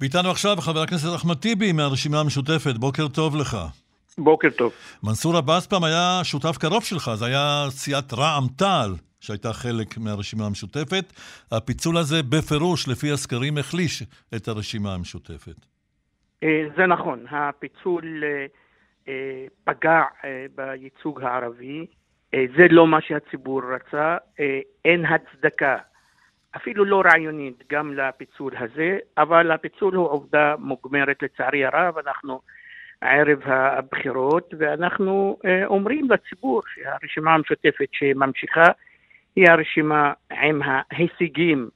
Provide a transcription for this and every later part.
ואיתנו עכשיו חבר הכנסת אחמד טיבי מהרשימה המשותפת, בוקר טוב לך. בוקר טוב. מנסור עבאס פעם היה שותף קרוב שלך, זה היה סיעת רע"מ-תע"ל, שהייתה חלק מהרשימה המשותפת. הפיצול הזה בפירוש, לפי הסקרים, החליש את הרשימה המשותפת. אה, זה נכון, הפיצול אה, אה, פגע בייצוג הערבי. זה לא מה שהציבור רצה, אין הצדקה אפילו לא רעיונית גם לפיצול הזה, אבל הפיצול הוא עובדה מוגמרת לצערי הרב, אנחנו ערב הבחירות ואנחנו אה, אומרים לציבור שהרשימה המשותפת שממשיכה היא הרשימה עם ההישגים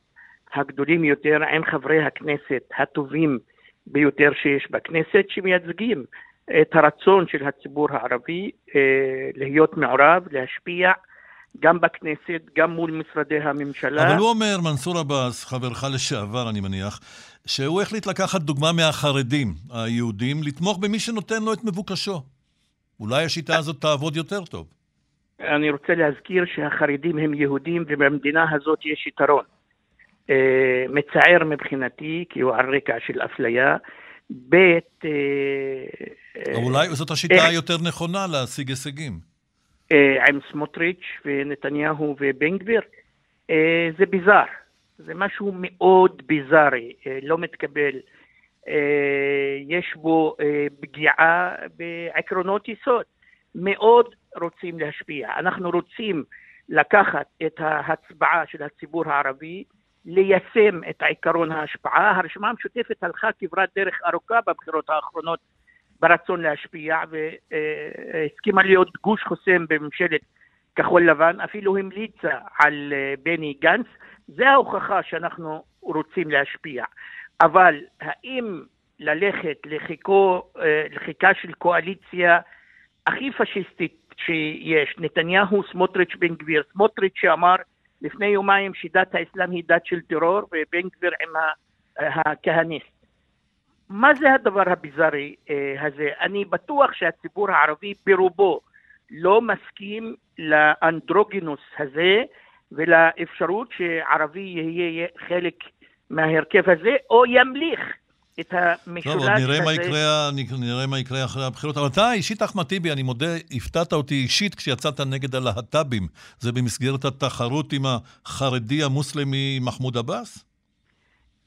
הגדולים יותר, עם חברי הכנסת הטובים ביותר שיש בכנסת, שמייצגים את הרצון של הציבור הערבי אה, להיות מעורב, להשפיע גם בכנסת, גם מול משרדי הממשלה. אבל הוא אומר, מנסור עבאס, חברך לשעבר, אני מניח, שהוא החליט לקחת דוגמה מהחרדים היהודים, לתמוך במי שנותן לו את מבוקשו. אולי השיטה הזאת תעבוד יותר טוב. אני רוצה להזכיר שהחרדים הם יהודים ובמדינה הזאת יש יתרון. אה, מצער מבחינתי, כי הוא על רקע של אפליה. ב', אה, אולי זאת השיטה היותר נכונה להשיג הישגים. אה, עם סמוטריץ' ונתניהו ובן גביר, אה, זה ביזאר. זה משהו מאוד ביזארי, אה, לא מתקבל. יש בו פגיעה בעקרונות יסוד. מאוד רוצים להשפיע. אנחנו רוצים לקחת את ההצבעה של הציבור הערבי, ליישם את עקרון ההשפעה. הרשימה המשותפת הלכה כברת דרך ארוכה בבחירות האחרונות ברצון להשפיע והסכימה להיות גוש חוסם בממשלת כחול לבן, אפילו המליצה על אה, בני גנץ. זה ההוכחה שאנחנו רוצים להשפיע. אבל האם ללכת לחיקו, אה, לחיקה של קואליציה הכי פשיסטית שיש, נתניהו, סמוטריץ', בן גביר, סמוטריץ' שאמר לפני יומיים שדת האסלאם היא דת של טרור ובן גביר עם הכהניסט. מה זה הדבר הביזארי אה, הזה? אני בטוח שהציבור הערבי ברובו לא מסכים לאנדרוגינוס הזה ולאפשרות שערבי יהיה חלק מההרכב הזה, או ימליך את המשולש טוב, נראה מה, יקרה, נראה מה יקרה אחרי הבחירות. אבל אתה אישית, אחמד טיבי, אני מודה, הפתעת אותי אישית כשיצאת נגד הלהט"בים. זה במסגרת התחרות עם החרדי המוסלמי מחמוד עבאס?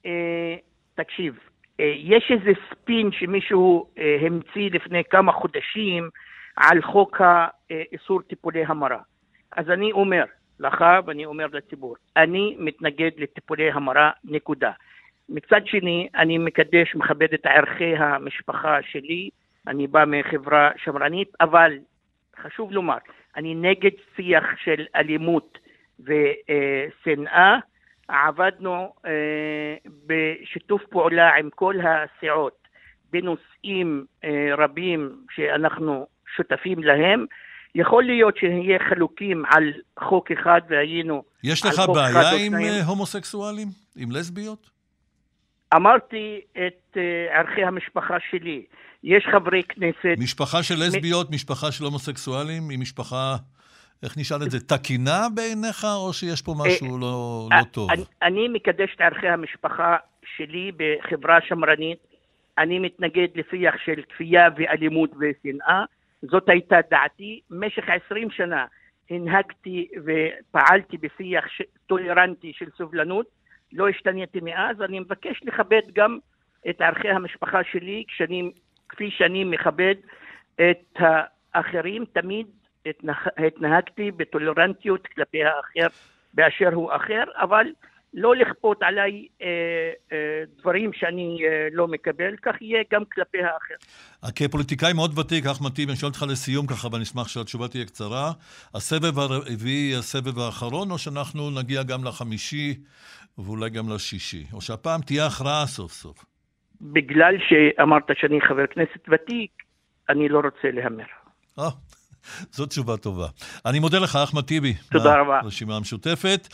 אה, תקשיב, יש איזה ספין שמישהו אה, המציא לפני כמה חודשים על חוק איסור טיפולי המרה. אז אני אומר לך ואני אומר לציבור, אני מתנגד לטיפולי המרה, נקודה. מצד שני, אני מקדש, מכבד את ערכי המשפחה שלי, אני בא מחברה שמרנית, אבל חשוב לומר, אני נגד שיח של אלימות ושנאה. עבדנו אה, בשיתוף פעולה עם כל הסיעות בנושאים אה, רבים שאנחנו שותפים להם. יכול להיות שנהיה חלוקים על חוק אחד והיינו... יש לך בעיה עם אה, הומוסקסואלים? עם לסביות? אמרתי את uh, ערכי המשפחה שלי. יש חברי כנסת... משפחה של לסביות, מ... משפחה של הומוסקסואלים, היא משפחה איך נשאל את זה, תקינה בעיניך, או שיש פה משהו לא, לא טוב? אני, אני מקדש את ערכי המשפחה שלי בחברה שמרנית. אני מתנגד לשיח של כפייה ואלימות ושנאה. זאת הייתה דעתי. במשך עשרים שנה הנהגתי ופעלתי בשיח טולרנטי של סובלנות. לא השתניתי מאז. אני מבקש לכבד גם את ערכי המשפחה שלי, כשאני, כפי שאני מכבד את האחרים, תמיד התנהגתי בטולרנטיות כלפי האחר באשר הוא אחר, אבל לא לכפות עליי אה, אה, דברים שאני אה, לא מקבל, כך יהיה גם כלפי האחר. כפוליטיקאי מאוד ותיק, אחמד טיבי, אני שואל אותך לסיום ככה, ואני אשמח שהתשובה תהיה קצרה. הסבב הרביעי, הסבב האחרון, או שאנחנו נגיע גם לחמישי ואולי גם לשישי? או שהפעם תהיה הכרעה סוף סוף? בגלל שאמרת שאני חבר כנסת ותיק, אני לא רוצה להמר. אה, זאת תשובה טובה. אני מודה לך, אחמד טיבי. תודה רבה. הרשימה המשותפת.